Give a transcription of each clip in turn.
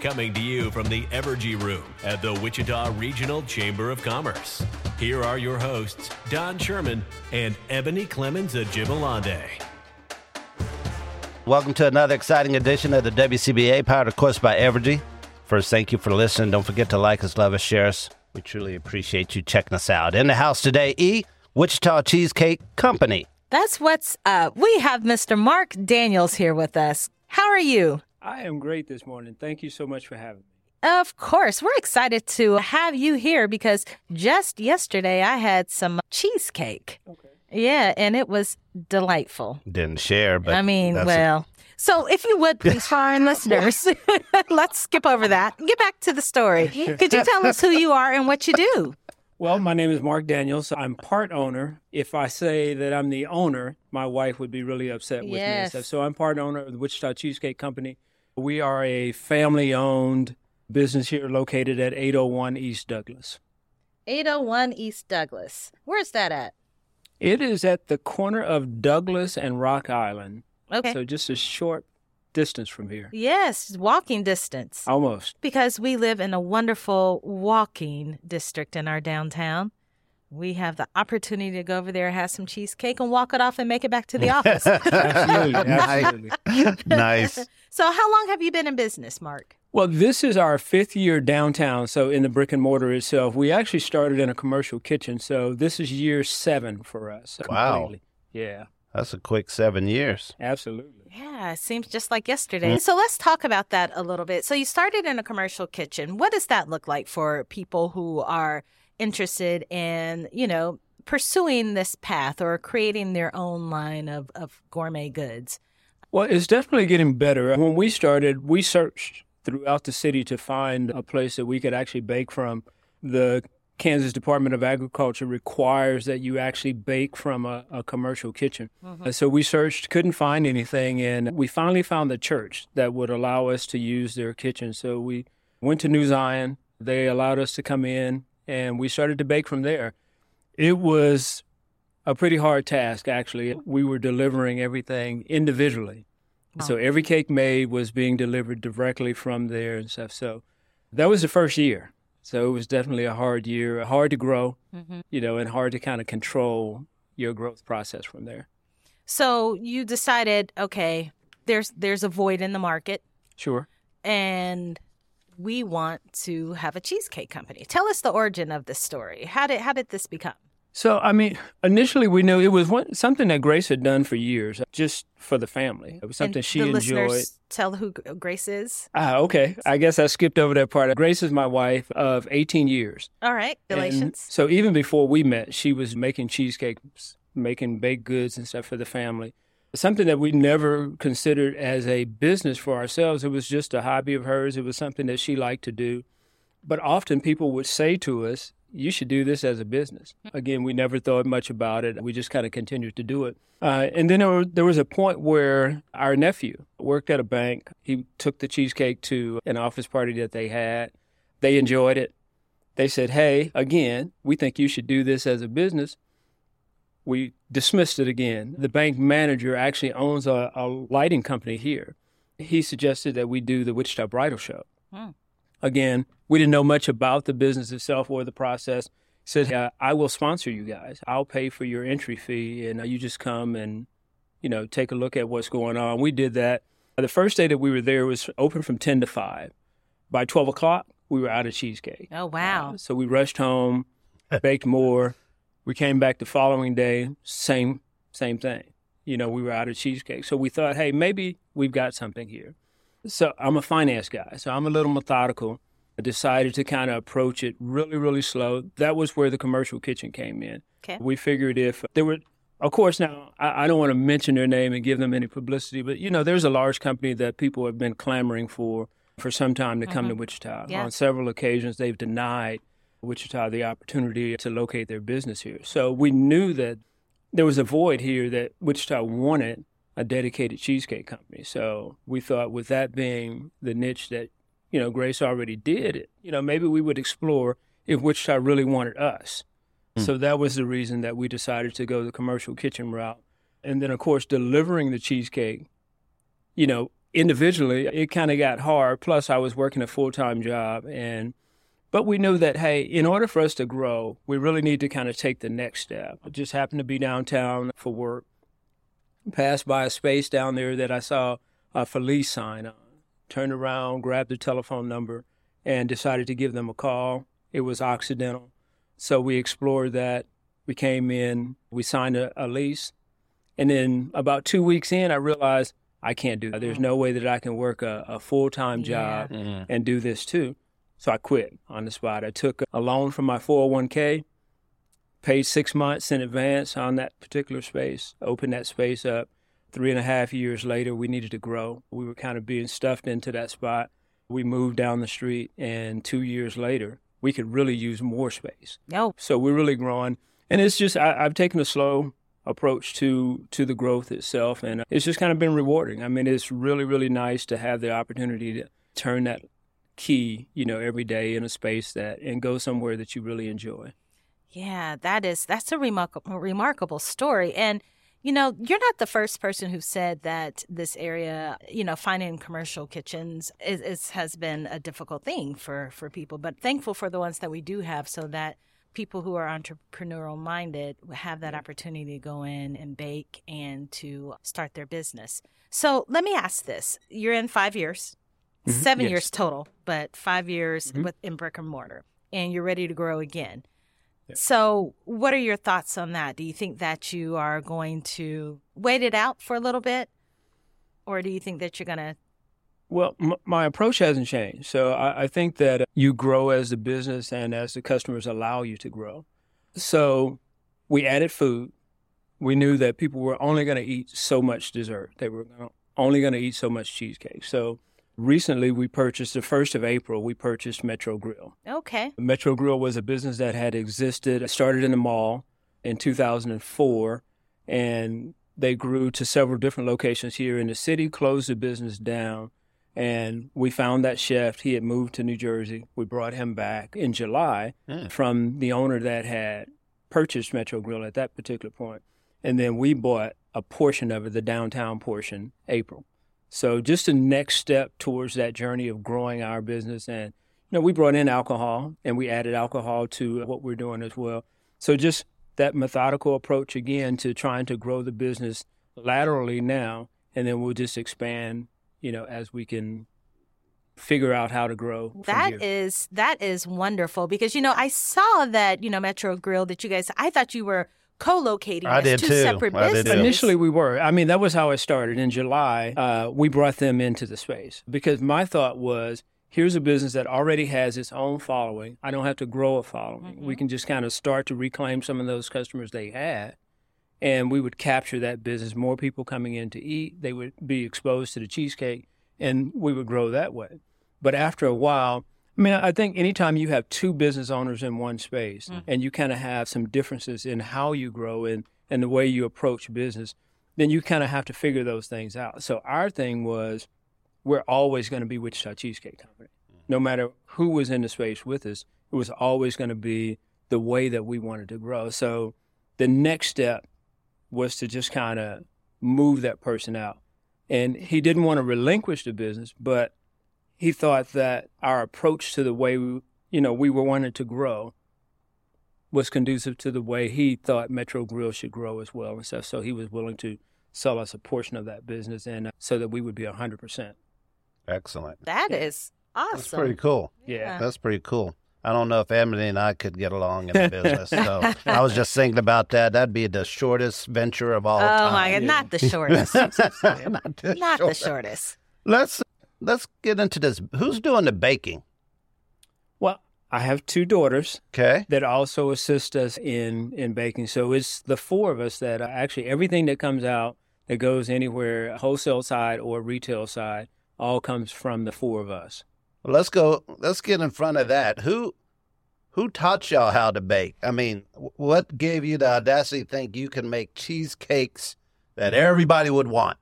Coming to you from the Evergy Room at the Wichita Regional Chamber of Commerce. Here are your hosts, Don Sherman and Ebony Clemens Ajibalande. Welcome to another exciting edition of the WCBA, powered, of course, by Evergy. First, thank you for listening. Don't forget to like us, love us, share us. We truly appreciate you checking us out. In the house today, E, Wichita Cheesecake Company. That's what's up. We have Mr. Mark Daniels here with us. How are you? I am great this morning. Thank you so much for having me. Of course. We're excited to have you here because just yesterday I had some cheesecake. Okay. Yeah, and it was delightful. Didn't share, but I mean, that's a- well. So, if you would please, for our listeners, let's skip over that. Get back to the story. Could you tell us who you are and what you do? Well, my name is Mark Daniels. I'm part owner. If I say that I'm the owner, my wife would be really upset with me. Yes. stuff. So I'm part owner of the Wichita Cheesecake Company. We are a family owned business here located at 801 East Douglas. 801 East Douglas. Where's that at? It is at the corner of Douglas and Rock Island. Okay. So just a short distance from here. yes, walking distance. Almost. because we live in a wonderful walking district in our downtown. We have the opportunity to go over there, have some cheesecake, and walk it off and make it back to the office. Absolutely. Absolutely. nice. so, how long have you been in business, Mark? Well, this is our fifth year downtown. So, in the brick and mortar itself, we actually started in a commercial kitchen. So, this is year seven for us. Wow. Yeah, That's a quick seven years. absolutely. Yeah, it seems just like yesterday. Mm. So, let's talk about that a little bit. So, you started in a commercial kitchen. What does that look like for people who are interested in, you know, pursuing this path or creating their own line of, of gourmet goods? Well, it's definitely getting better. When we started, we searched throughout the city to find a place that we could actually bake from. The Kansas Department of Agriculture requires that you actually bake from a, a commercial kitchen. Uh, So we searched, couldn't find anything, and we finally found the church that would allow us to use their kitchen. So we went to New Zion. They allowed us to come in, and we started to bake from there. It was a pretty hard task, actually. We were delivering everything individually. So every cake made was being delivered directly from there and stuff. So that was the first year. So it was definitely a hard year, hard to grow, mm-hmm. you know, and hard to kind of control your growth process from there. So you decided, okay, there's there's a void in the market, Sure. and we want to have a cheesecake company. Tell us the origin of this story. How did how did this become? So, I mean, initially we knew it was one, something that Grace had done for years, just for the family. It was something And she the enjoyed. Tell who Grace is. Ah, okay. I guess I skipped over that part. Grace is my wife of 18 years. All right, And relations. so even before we met, she was making cheesecakes, making baked goods and stuff for the family. Something that we never considered as a business for ourselves. It was just a hobby of hers. It was something that she liked to do. But often people would say to us, you should do this as a business. Again, we never thought much about it. We just kind of continued to do it. Uh, and then there, there was a point where our nephew worked at a bank. He took the cheesecake to an office party that they had. They enjoyed it they said, Hey, again, we think you should do this as a business. We dismissed it again. The bank manager actually owns a, a lighting company here. He suggested that we do the Wichita Bridal Show. Hmm. Again, we didn't know much about the business itself or the process. He said, uh, I will sponsor you guys. I'll pay for your entry fee, and you just come and, you know, take a look at what's going on. We did that. The first day that we were there was open from 10 to 5. By 12 o'clock, we were out of cheesecake. Oh wow. Uh, so we rushed home. baked more. We came back the following day, same same thing. You know, we were out of cheesecake. So we thought, hey, maybe we've got something here. So I'm a finance guy, so I'm a little methodical. I decided to kind of approach it really, really slow. That was where the commercial kitchen came in. Okay. We figured if there were, of course, now I, I don't want to mention their name and give them any publicity, but you know, there's a large company that people have been clamoring for for some time to come to uh-huh. Wichita. Yeah. On several occasions, they've denied Wichita the opportunity to locate their business here. So we knew that there was a void here that Wichita wanted a dedicated cheesecake company. So we thought with that being the niche that, you know, Grace already did it, you know, maybe we would explore if Wichita really wanted us. Hmm. So that was the reason that we decided to go the commercial kitchen route. And then of course delivering the cheesecake, you know, individually it kind of got hard. Plus I was working a full-time job and but we knew that, hey, in order for us to grow, we really need to kind of take the next step. I just happened to be downtown for work, passed by a space down there that I saw a Felice sign on. Turned around, grabbed the telephone number, and decided to give them a call. It was Occidental. So we explored that. We came in, we signed a, a lease. And then about two weeks in, I realized I can't do that. There's mm. no way that I can work a, a full time Yeah. job mm-hmm. and do this too. So I quit on the spot. I took a loan from my 401k, paid six months in advance on that particular space, opened that space up. Three and a half years later, we needed to grow. We were kind of being stuffed into that spot. We moved down the street, and two years later, we could really use more space. No. So we're really growing, and it's just I, I've taken a slow approach to to the growth itself, and it's just kind of been rewarding. I mean, it's really really nice to have the opportunity to turn that key, you know, every day in a space that and go somewhere that you really enjoy. Yeah, that is that's a remarkable remarkable story. And you know, you're not the first person who said that this area, you know, finding commercial kitchens is, is has been a difficult thing for for people. But thankful for the ones that we do have, so that people who are entrepreneurial minded have that opportunity to go in and bake and to start their business. So let me ask this: You're in five years, Mm-hmm. 7 Yes. years total, but five years mm-hmm. with in brick and mortar, and you're ready to grow again. So, what are your thoughts on that? Do you think that you are going to wait it out for a little bit? Or do you think that you're going to? Well, m- my approach hasn't changed. So I, I think that you grow as the business and as the customers allow you to grow. So we added food. We knew that people were only going to eat so much dessert. They were only going to eat so much cheesecake. So recently we purchased, the 1st of April, we purchased Metro Grill. Okay. Metro Grill was a business that had existed, started in the mall in 2004, and they grew to several different locations here in the city, closed the business down, and we found that chef. He had moved to New Jersey. We brought him back in July hmm. from the owner that had purchased Metro Grill at that particular point. And then we bought a portion of it, the downtown portion, April. So just the next step towards that journey of growing our business. And, you know, we brought in alcohol and we added alcohol to what we're doing as well. So just that methodical approach again to trying to grow the business laterally now. And then we'll just expand, you know, as we can figure out how to grow. That is that is wonderful because you know I saw that you know Metro Grill that you guys I thought you were co-locating I as did two too. separate I businesses. too. Initially, we were. I mean, that was how it started. In July, uh, we brought them into the space because my thought was here's a business that already has its own following. I don't have to grow a following. We can just kind of start to reclaim some of those customers they had. And we would capture that business, more people coming in to eat. They would be exposed to the cheesecake, and we would grow that way. But after a while, I mean, I think anytime you have two business owners in one space mm-hmm. and you kind of have some differences in how you grow and, and the way you approach business, then you kind of have to figure those things out. So our thing was we're always going to be Wichita Cheesecake Company. Mm-hmm. No matter who was in the space with us, it was always going to be the way that we wanted to grow. So the next step was to just kind of move that person out. And he didn't want to relinquish the business, but he thought that our approach to the way we, you know, we were wanting to grow was conducive to the way he thought Metro Grill should grow as well and stuff. So he was willing to sell us a portion of that business and uh, so that we would be 100%. Excellent. That is awesome. That's pretty cool. Yeah. That's pretty cool. I don't know if Emily and I could get along in the business. So I was just thinking about that. That'd be the shortest venture of all Oh time. my god, not the shortest. not the not the shortest. shortest. Let's let's get into this. Who's doing the baking? Well, I have two daughters Okay. that also assist us in in baking. So it's the four of us that actually everything that comes out that goes anywhere, wholesale side or retail side, all comes from the four of us. Well, let's go. Let's get in front of that. Who who taught y'all how to bake? I mean, what gave you the audacity to think you can make cheesecakes that everybody would want?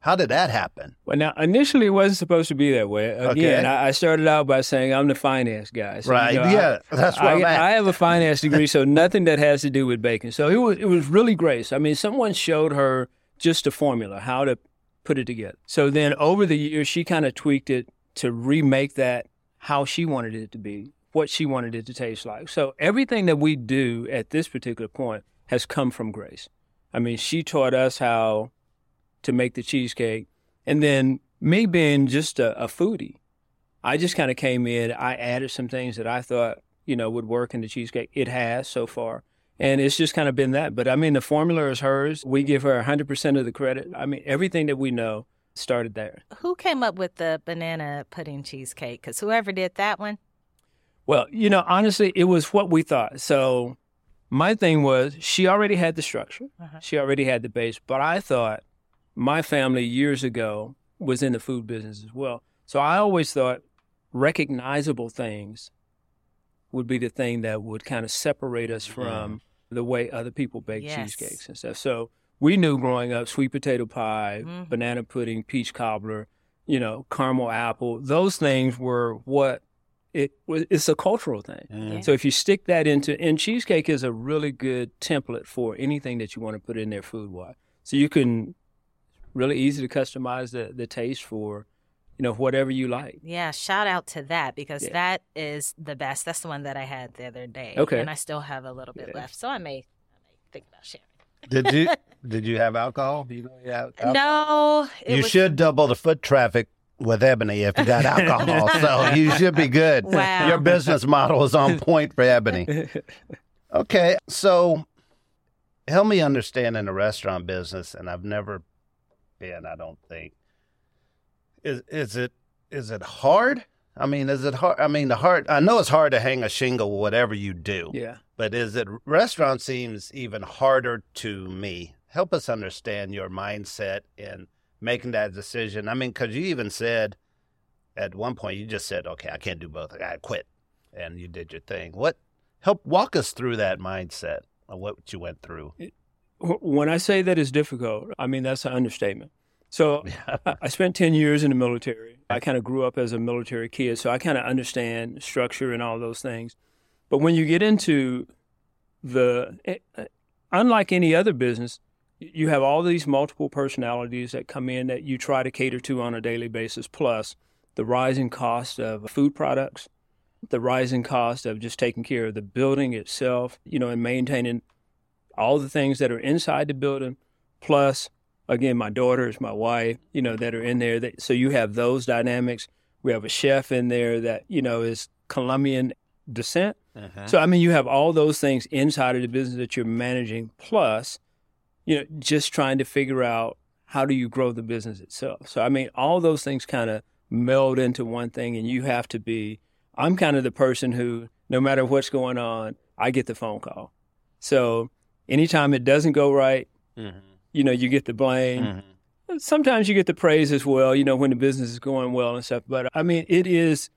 How did that happen? Well, now initially it wasn't supposed to be that way. Again, Okay. I, I started out by saying I'm the finance guy. So, you right. know, I- yeah. that's what I. I have a finance degree, so nothing that has to do with baking. So it was it was really Grace. I mean, someone showed her just a formula, how to put it together. So then over the years, she kind of tweaked it to remake that how she wanted it to be, what she wanted it to taste like. So everything that we do at this particular point has come from Grace. I mean, she taught us how to make the cheesecake, and then me being just a, a foodie, I just kind of came in. I added some things that I thought you know would work in the cheesecake. It has so far, and it's just kind of been that. But I mean, the formula is hers. We give her 100% of the credit. I mean, everything that we know started there. Who came up with the banana pudding cheesecake? Because whoever did that one, Well, you know, honestly, it was what we thought. So my thing was she already had the structure, uh-huh. she already had the base, but I thought my family years ago was in the food business as well. So I always thought recognizable things would be the thing that would kind of separate us from the way other people bake Yes. cheesecakes and stuff. So we knew growing up sweet potato pie, Mhm. banana pudding, peach cobbler, you know, caramel apple. Those things were what it was. It's a cultural thing. Mm. So if you stick that into, and cheesecake is a really good template for anything that you want to put in there food wise. So you can really easy to customize the the taste for, you know, whatever you like. yeah, shout out to that because Yeah. that is the best. That's the one that I had the other day. Okay. and I still have a little bit Yeah. left, so I may, I may think about sharing. Did you did you have alcohol? Do you know you have alcohol? No, it You was, should double the foot traffic with Ebony if you got alcohol. so you should be good. Wow. Your business model is on point for Ebony. Okay, so help me understand in the restaurant business, and I've never been. I don't think is is it is it hard? I mean, is it hard? I mean, the hard. I know it's hard to hang a shingle, whatever you do. yeah. But is it restaurant seems even harder to me? Help us understand your mindset in making that decision. I mean, because you even said at one point you just said, "Okay, I can't do both. I gotta quit," and you did your thing. What help walk us through that mindset of what you went through? Wh- When I say that it's difficult, I mean that's an understatement. So I spent 10 years in the military. I kind of grew up as a military kid, so I kind of understand structure and all those things. But when you get into the, eh, eh, unlike any other business, you have all these multiple personalities that come in that you try to cater to on a daily basis, plus the rising cost of food products, the rising cost of just taking care of the building itself, you know, and maintaining all the things that are inside the building, plus again, my daughters, my wife, you know, that are in there. That, so you have those dynamics. We have a chef in there that, you know, is Colombian descent. Mm-hmm. So, I mean, you have all those things inside of the business that you're managing, plus, you know, just trying to figure out how do you grow the business itself. So, I mean, all those things kind of meld into one thing, and you have to be. I'm kind of the person who, no matter what's going on, I get the phone call. So, anytime it doesn't go right, you know, you get the blame. Sometimes you get the praise as well, you know, when the business is going well and stuff. But I mean, it is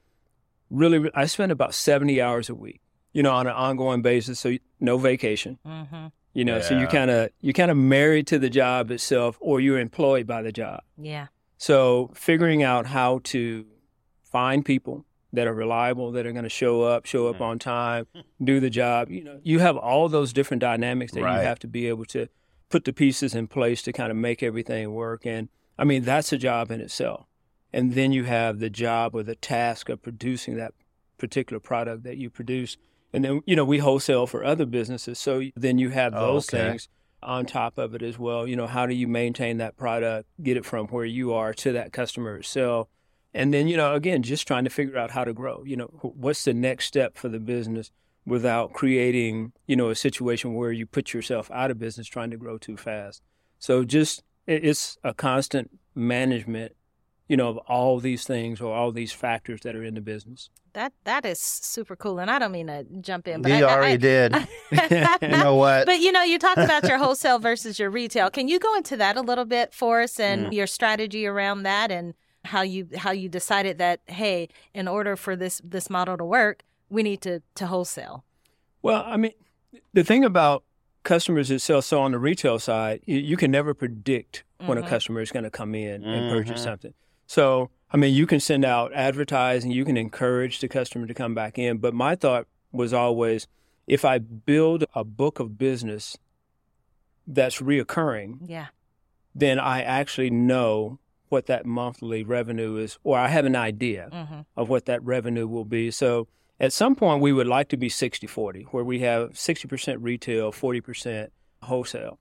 really, I spend about 70 hours a week, you know, on an ongoing basis. So no vacation, Mm-hmm. you know, so you kind of, you kind of married to the job itself or you're employed by the job. Yeah. So figuring out how to find people that are reliable, that are going to show up, show up mm. on time, do the job. You know, you have all those different dynamics that Right. you have to be able to put the pieces in place to kind of make everything work. And I mean, that's a job in itself. And then you have the job or the task of producing that particular product that you produce. And then, you know, we wholesale for other businesses. So then you have Oh, those okay. things on top of it as well. You know, how do you maintain that product, get it from where you are to that customer itself? And then, you know, again, just trying to figure out how to grow. You know, what's the next step for the business without creating, you know, a situation where you put yourself out of business trying to grow too fast. So just it's a constant management you know, of all these things or all these factors that are in the business. That that is super cool, and I don't mean to jump in, but you I, already I, did. you know what? But you know, you talked about your wholesale versus your retail. Can you go into that a little bit for us and mm. your strategy around that, and how you how you decided that hey, in order for this this model to work, we need to to wholesale. Well, I mean, the thing about customers that sell so on the retail side, you, you can never predict mm-hmm. when a mm-hmm. customer is going to come in mm-hmm. and purchase mm-hmm. something. So, I mean, you can send out advertising, you can encourage the customer to come back in. But my thought was always if I build a book of business that's reoccurring, yeah. then I actually know what that monthly revenue is, or I have an idea mm-hmm. of what that revenue will be. So at some point, we would like to be 60 40, where we have 60% retail, 40% wholesale.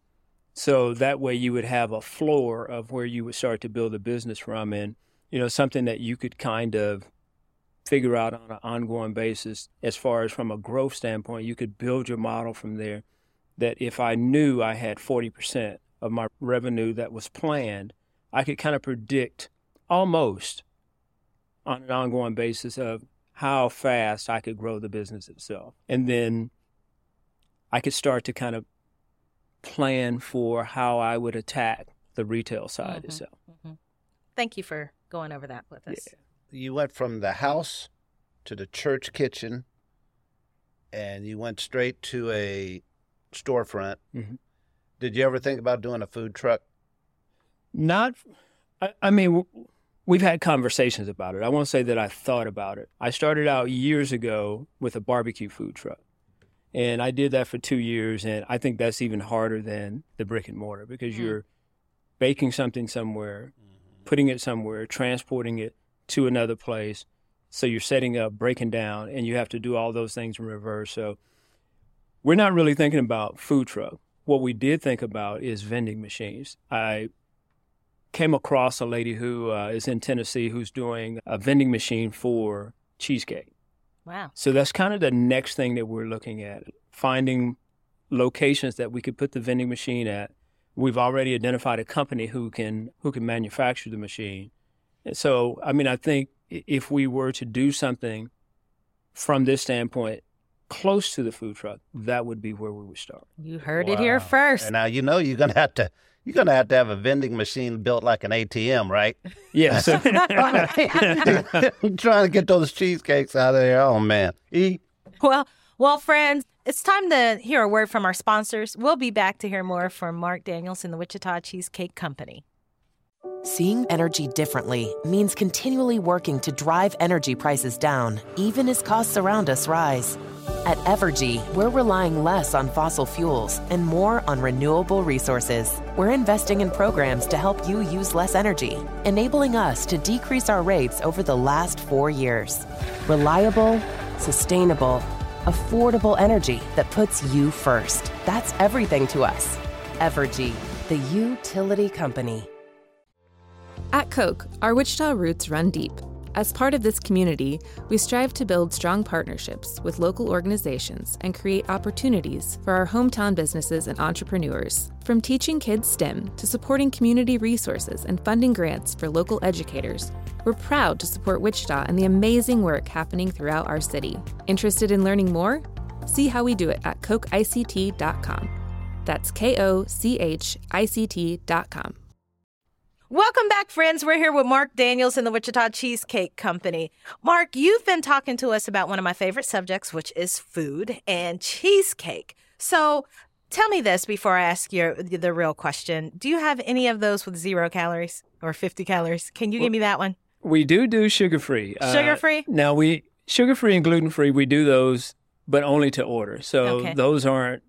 So that way you would have a floor of where you would start to build a business from and, you know, something that you could kind of figure out on an ongoing basis as far as from a growth standpoint, you could build your model from there that if I knew I had 40% of my revenue that was planned, I could kind of predict almost on an ongoing basis of how fast I could grow the business itself. And then I could start to kind of plan for how I would attack the retail side mm-hmm. itself. Mm-hmm. Thank you for going over that with us. Yeah. You went from the house to the church kitchen and you went straight to a storefront. Mm-hmm. Did you ever think about doing a food truck? Not, I, I mean, we've had conversations about it. I won't say that I thought about it. I started out years ago with a barbecue food truck. And I did that for two years, and I think that's even harder than the brick and mortar because mm you're baking something somewhere, mm-hmm. putting it somewhere, transporting it to another place. So you're setting up, breaking down, and you have to do all those things in reverse. So we're not really thinking about food truck. What we did think about is vending machines. I came across a lady who uh, is in Tennessee who's doing a vending machine for cheesecake. Wow. So that's kind of the next thing that we're looking at finding locations that we could put the vending machine at. We've already identified a company who can who can manufacture the machine. And so, I mean, I think if we were to do something from this standpoint close to the food truck, that would be where we would start. You heard wow. it here first. And now you know you're going to have to you're going to have to have a vending machine built like an ATM, right? Yes. I'm trying to get those cheesecakes out of there. Oh, man. Eat. Well, well, friends, it's time to hear a word from our sponsors. We'll be back to hear more from Mark Daniels and the Wichita Cheesecake Company. Seeing energy differently means continually working to drive energy prices down, even as costs around us rise. At Evergy, we're relying less on fossil fuels and more on renewable resources. We're investing in programs to help you use less energy, enabling us to decrease our rates over the last four years. Reliable, sustainable, affordable energy that puts you first. That's everything to us. Evergy, the utility company. At Koch, our Wichita roots run deep. As part of this community, we strive to build strong partnerships with local organizations and create opportunities for our hometown businesses and entrepreneurs. From teaching kids STEM to supporting community resources and funding grants for local educators, we're proud to support Wichita and the amazing work happening throughout our city. Interested in learning more? See how we do it at KochICT.com. That's K O C H I C T.com. Welcome back, friends. We're here with Mark Daniels and the Wichita Cheesecake Company. Mark, you've been talking to us about one of my favorite subjects, which is food and cheesecake. So tell me this before I ask you the real question. Do you have any of those with zero calories or 50 calories? Can you well, give me that one? We do do sugar free. Sugar free? Uh, now, we sugar free and gluten free, we do those, but only to order. So okay. those aren't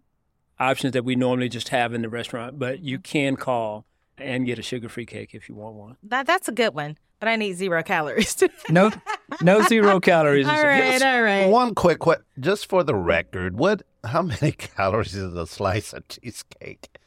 options that we normally just have in the restaurant, but you can call and get a sugar-free cake if you want one. That that's a good one, but I need zero calories. no, no zero calories. all right, all right. One quick, quick, just for the record, what? How many calories is a slice of cheesecake?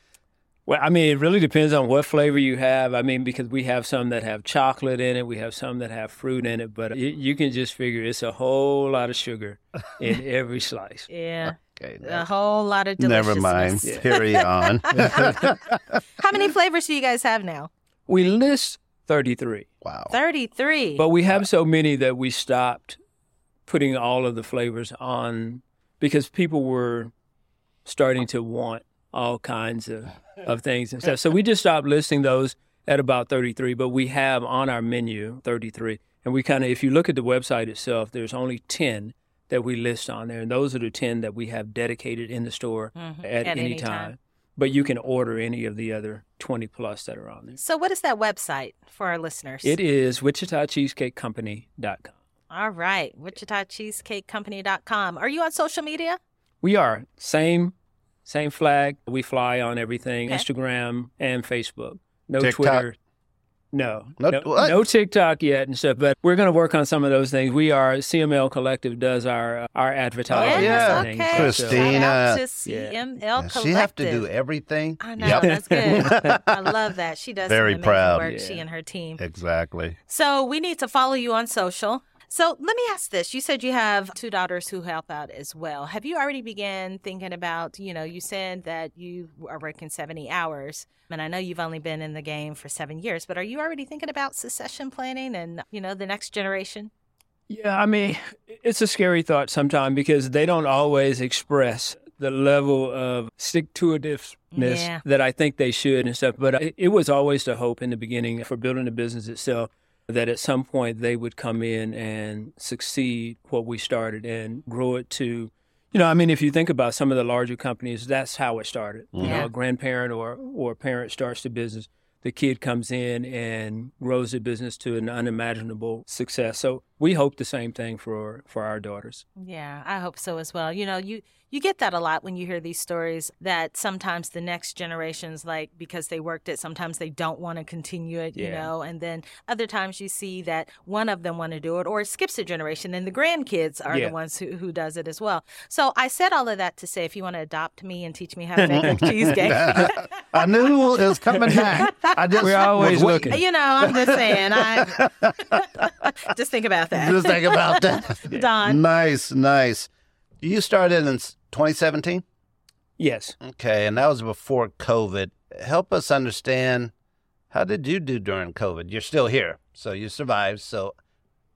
Well, I mean, it really depends on what flavor you have. I mean, because we have some that have chocolate in it, we have some that have fruit in it, but you, you can just figure it's a whole lot of sugar in every slice. Yeah. Okay, A whole lot of deliciousness. never mind. Carry on. How many flavors do you guys have now? We list 33, wow. 33. but we have so many that we stopped putting all of the flavors on because people were starting to want all kinds of, of things and stuff. So we just stopped listing those at about 33, but we have on our menu 33. And we kind of, if you look at the website itself, there's only 10 that we list on there. And those are the 10 that we have dedicated in the store Mhm. at, At any, any time. time. But you can order any of the other 20 plus that are on there. so, what is that website for our listeners? It is WichitaCheesecakeCompany.com. All right. WichitaCheesecakeCompany.com. Are you on social media? We are same same flag. We fly on everything: Okay. Instagram and Facebook. No TikTok? Twitter. No, No- no, what? no TikTok yet and stuff. But we're going to work on some of those things. We are CML Collective does our uh, our advertising. Oh, yeah. things. okay. Christine. Shout out to Christina. CML Yeah, Collective. she have to do everything. I know Yep. that's good. I love that she does Very some amazing proud. work. Yeah. She and her team. Exactly. So we need to follow you on social. So let me ask this. You said you have two daughters who help out as well. Have you already began thinking about, you know, you said that you are working 70 hours, and I know you've only been in the game for seven years, but are you already thinking about succession planning and, you know, the next generation? Yeah, I mean, it's a scary thought sometimes because they don't always express the level of stick to itiveness Yeah. that I think they should and stuff. But it, it was always the hope in the beginning for building the business itself that at some point they would come in and succeed what we started and grow it to. You know, I mean, if you think about some of the larger companies, that's how it started. You mm-hmm. know, a grandparent or or a parent starts the business the kid comes in and grows the business to an unimaginable success. So we hope the same thing for for our daughters. Yeah, I hope so as well. You know, you you get that a lot when you hear these stories that sometimes the next generations like because they worked it, sometimes they don't want to continue it, you know, and then other times you see that one of them want to do it or it skips a generation and the grandkids are Yeah. the ones who, who does it as well. So I said all of that to say if you want to adopt me and teach me how to make cheesecake. I knew it was coming back. I just We're always was looking. you know, I'm just saying. I just think about that. Just think about that. Don. Nice, nice. You started in 2017? Yes. Okay, and that was before COVID. Help us understand how did you do during COVID? You're still here, so you survived. So,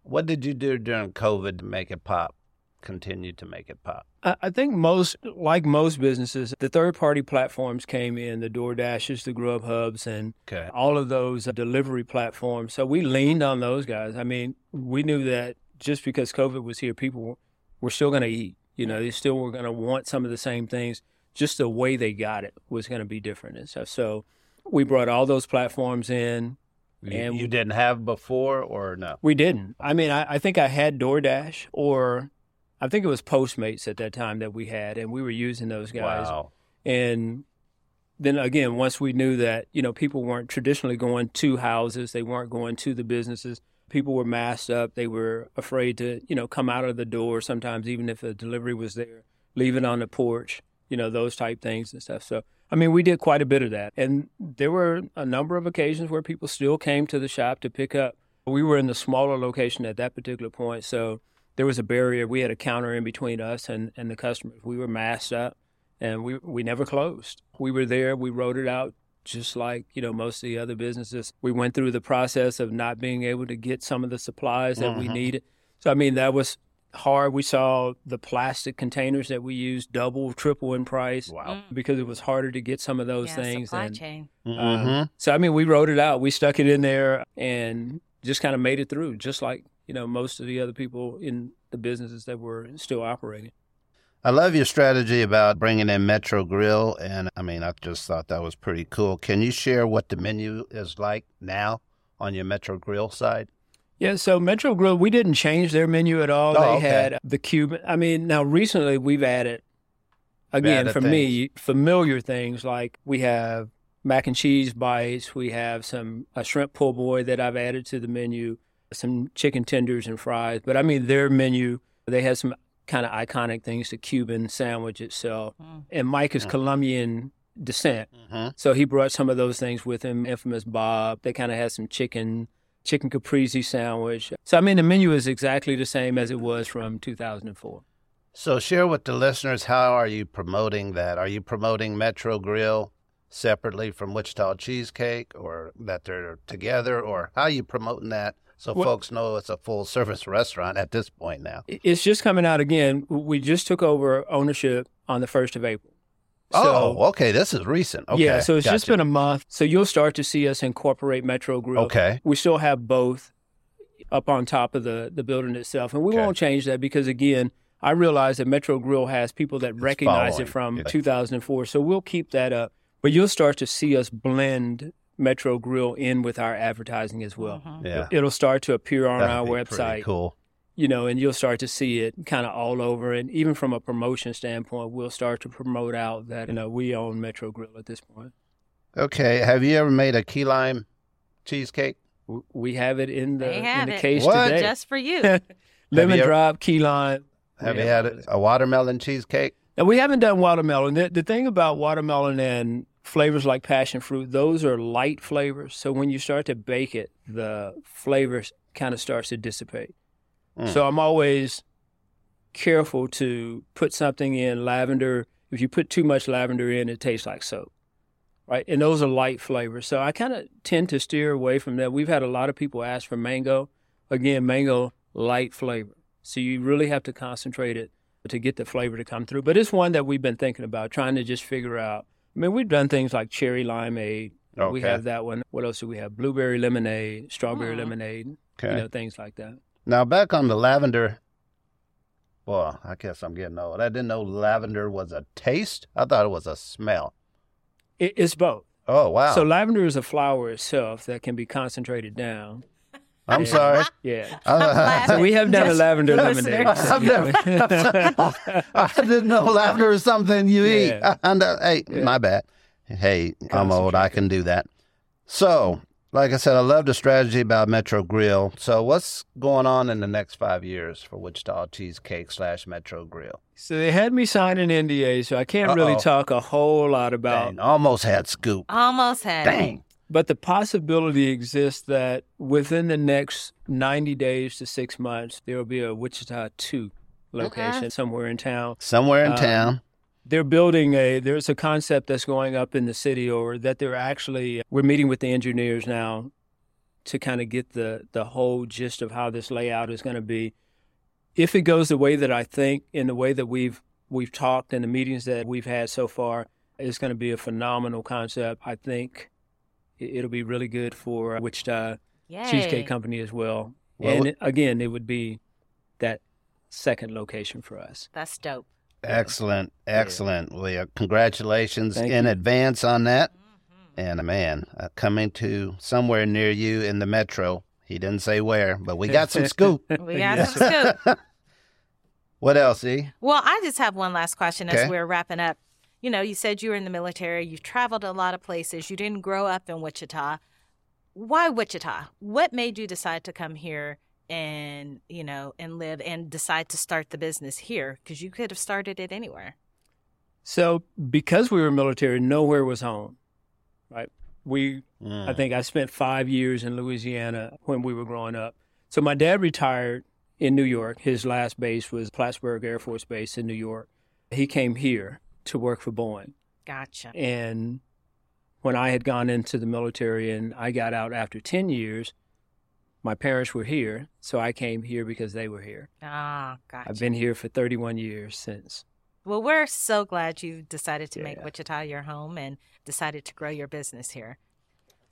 what did you do during COVID to make it pop? Continue to make it pop. I think most, like most businesses, the third party platforms came in the DoorDashes, the Grub Hubs, and Okay. all of those uh, delivery platforms. So we leaned on those guys. I mean, we knew that just because COVID was here, people were, were still going to eat. You know, they still were going to want some of the same things. Just the way they got it was going to be different and stuff. So we brought all those platforms in. You, And- you didn't have before, or no? We didn't. I mean, I, I think I had DoorDash or I think it was Postmates at that time that we had, and we were using those guys. Wow. And then again, once we knew that, you know, people weren't traditionally going to houses, they weren't going to the businesses. People were masked up. They were afraid to, you know, come out of the door sometimes, even if a delivery was there, leave it on the porch, you know, those type things and stuff. So, I mean, we did quite a bit of that. And there were a number of occasions where people still came to the shop to pick up. We were in the smaller location at that particular point. So there was a barrier. We had a counter in between us and, and the customers. We were masked up and we we never closed. We were there. We wrote it out just like you know most of the other businesses. We went through the process of not being able to get some of the supplies that we Mhm. needed. So I mean that was hard. We saw the plastic containers that we used double, triple in price Wow. because it was harder to get some of those yeah, things. supply and, chain. um, Mm-hmm. so I mean, we wrote it out. We stuck it in there and just kind of made it through, just like you know most of the other people in the businesses that were still operating. I love your strategy about bringing in Metro Grill, and I mean, I just thought that was pretty cool. Can you share what the menu is like now on your Metro Grill side? Yeah, so Metro Grill, we didn't change their menu at all. Oh, they okay. had the Cuban. I mean, now recently we've added, again, Added for me, familiar things like we have mac and cheese bites. We have some a shrimp po' boy that I've added to the menu, some chicken tenders and fries. But I mean, their menu, they had some kind of iconic things, the Cuban sandwich itself. Mm. And Mike is Mm. Colombian descent. Mhm. So he brought some of those things with him. Infamous Bob. They kind of had some chicken, chicken caprese sandwich. So I mean, the menu is exactly the same as it was from 2004. So share with the listeners how are you promoting that? Are you promoting Metro Grill separately from Wichita Cheesecake or that they're together or how are you promoting that so Well- folks know it's a full service restaurant at this point now? It's just coming out again. We just took over ownership on the first of April. oh, okay, this is recent. Okay. yeah, so it's just been a month. So you'll start to see us incorporate Metro Grill. Okay. We still have both up on top of the, the building itself. And we Okay. won't change that because, again, I realize that Metro Grill has people that recognize following. it from Yeah. 2004. So we'll keep that up. But you'll start to see us blend Metro Grill in with our advertising as well. Mm-hmm. Yeah. It'll start to appear on That'd our be pretty website Cool. you know, and you'll start to see it kind of all over. And even from a promotion standpoint, we'll start to promote out that, you know, we own Metro Grill at this point. Okay. Have you ever made a key lime cheesecake? We have it in the, They in the it. case What? today. Just for you. Lemon you ever- drop, key lime. Have We you had it, a watermelon cheesecake? Now, we haven't done watermelon. The, the thing about watermelon and flavors like passion fruit, those are light flavors. So when you start to bake it, the flavors kind of starts to dissipate. Mm. So I'm always careful to put something in lavender. If you put too much lavender in, it tastes like soap. Right. And those are light flavors. So I kind of tend to steer away from that. We've had a lot of people ask for mango. Again, mango, light flavor. So you really have to concentrate it to get the flavor to come through. But it's one that we've been thinking about, trying to just figure out. I mean, we've done things like cherry limeade. We have that one. What else do we have? Blueberry lemonade, strawberry Mm. lemonade, Okay. you know, things like that. Now back on the lavender. Well, I guess I'm getting old. I didn't know lavender was a taste. I thought it was a smell. It, it's both. Oh wow! So lavender is a flower itself that can be concentrated down. I'm sorry. Yeah. I, So we have never a lavender listeners. lemonade. I've never, I didn't know lavender is something you eat. And, uh, hey, my bad. Hey, I'm old. I can do that. So, like I said, I love the strategy about Metro Grill. So, what's going on in the next five years for Wichita Cheesecake slash Metro Grill? so they had me sign an NDA, so I can't really Uh-oh. talk a whole lot about Dang, almost had scoop. Almost had it. Dang. But the possibility exists that within the next 90 days to six months, there will be a Wichita 2 location somewhere in town. Somewhere in Um, town. They're building a, there's a concept that's going up in the city, or that they're actually, we're meeting with the engineers now to kind of get the, the whole gist of how this layout is going to be. If it goes the way that I think, in the way that we've we've talked in the meetings that we've had so far, it's going to be a phenomenal concept. I think it- it'll be really good for Wichita Yay. Cheesecake Company as well. Well, and again, it would be that second location for us. That's dope. Excellent. Excellent. Well, yeah, congratulations Thank in you. advance on that. Mm-hmm. And a man, uh, coming to somewhere near you in the metro. He didn't say where, but we got some scoop. We got some scoop. What else, E? Well, I just have one last question as we're wrapping up. You know, you said you were in the military, you've traveled a lot of places, you didn't grow up in Wichita. Why Wichita? What made you decide to come here and, you know, and live and decide to start the business here? Because you could have started it anywhere. So because we were military, nowhere was home. Right? We Mm. I think I spent five years in Louisiana when we were growing up. So my dad retired in New York. His last base was Plattsburgh Air Force Base in New York. He came here to work for Boeing. Gotcha. And when I had gone into the military and I got out after 10 years, my parents were here. So I came here because they were here. Ah, gotcha. I've been here for 31 years since. Well, we're so glad you decided to make Wichita your home and decided to grow your business here.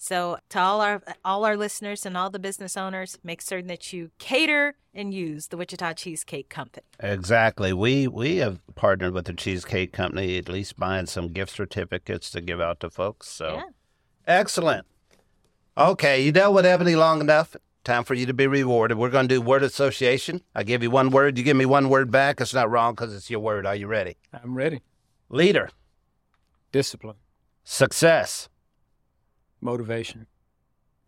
So, to all our all our listeners and all the business owners, make certain that you cater and use the Wichita Cheesecake Company. Exactly. We we have partnered with the Cheesecake Company, at least buying some gift certificates to give out to folks. So Yeah. excellent. Okay, you dealt with Ebony long enough. Time for you to be rewarded. We're going to do word association. I give you one word. You give me one word back. It's not wrong because it's your word. Are you ready? I'm ready. Leader, Discipline, success, motivation,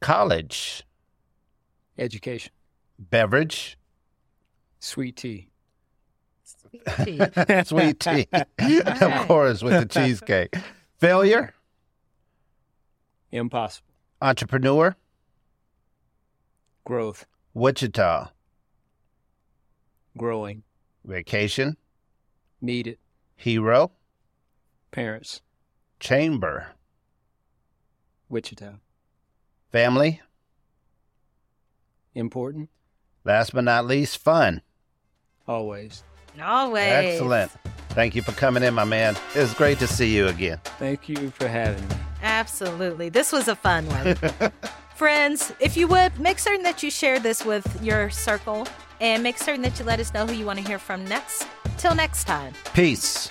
college, education, beverage, sweet tea. sweet tea. Sweet tea. of course, with the cheesecake. Failure, Impossible. entrepreneur, Growth. Wichita, Growing. vacation, Needed. hero, Parents. chamber, Wichita. family, Important. last but not least, fun. Always. Always. Excellent. Thank you for coming in, my man. It was great to see you again. Thank you for having me. Absolutely. This was a fun one. Friends, if you would, make certain that you share this with your circle and make certain that you let us know who you want to hear from next. Till next time. Peace.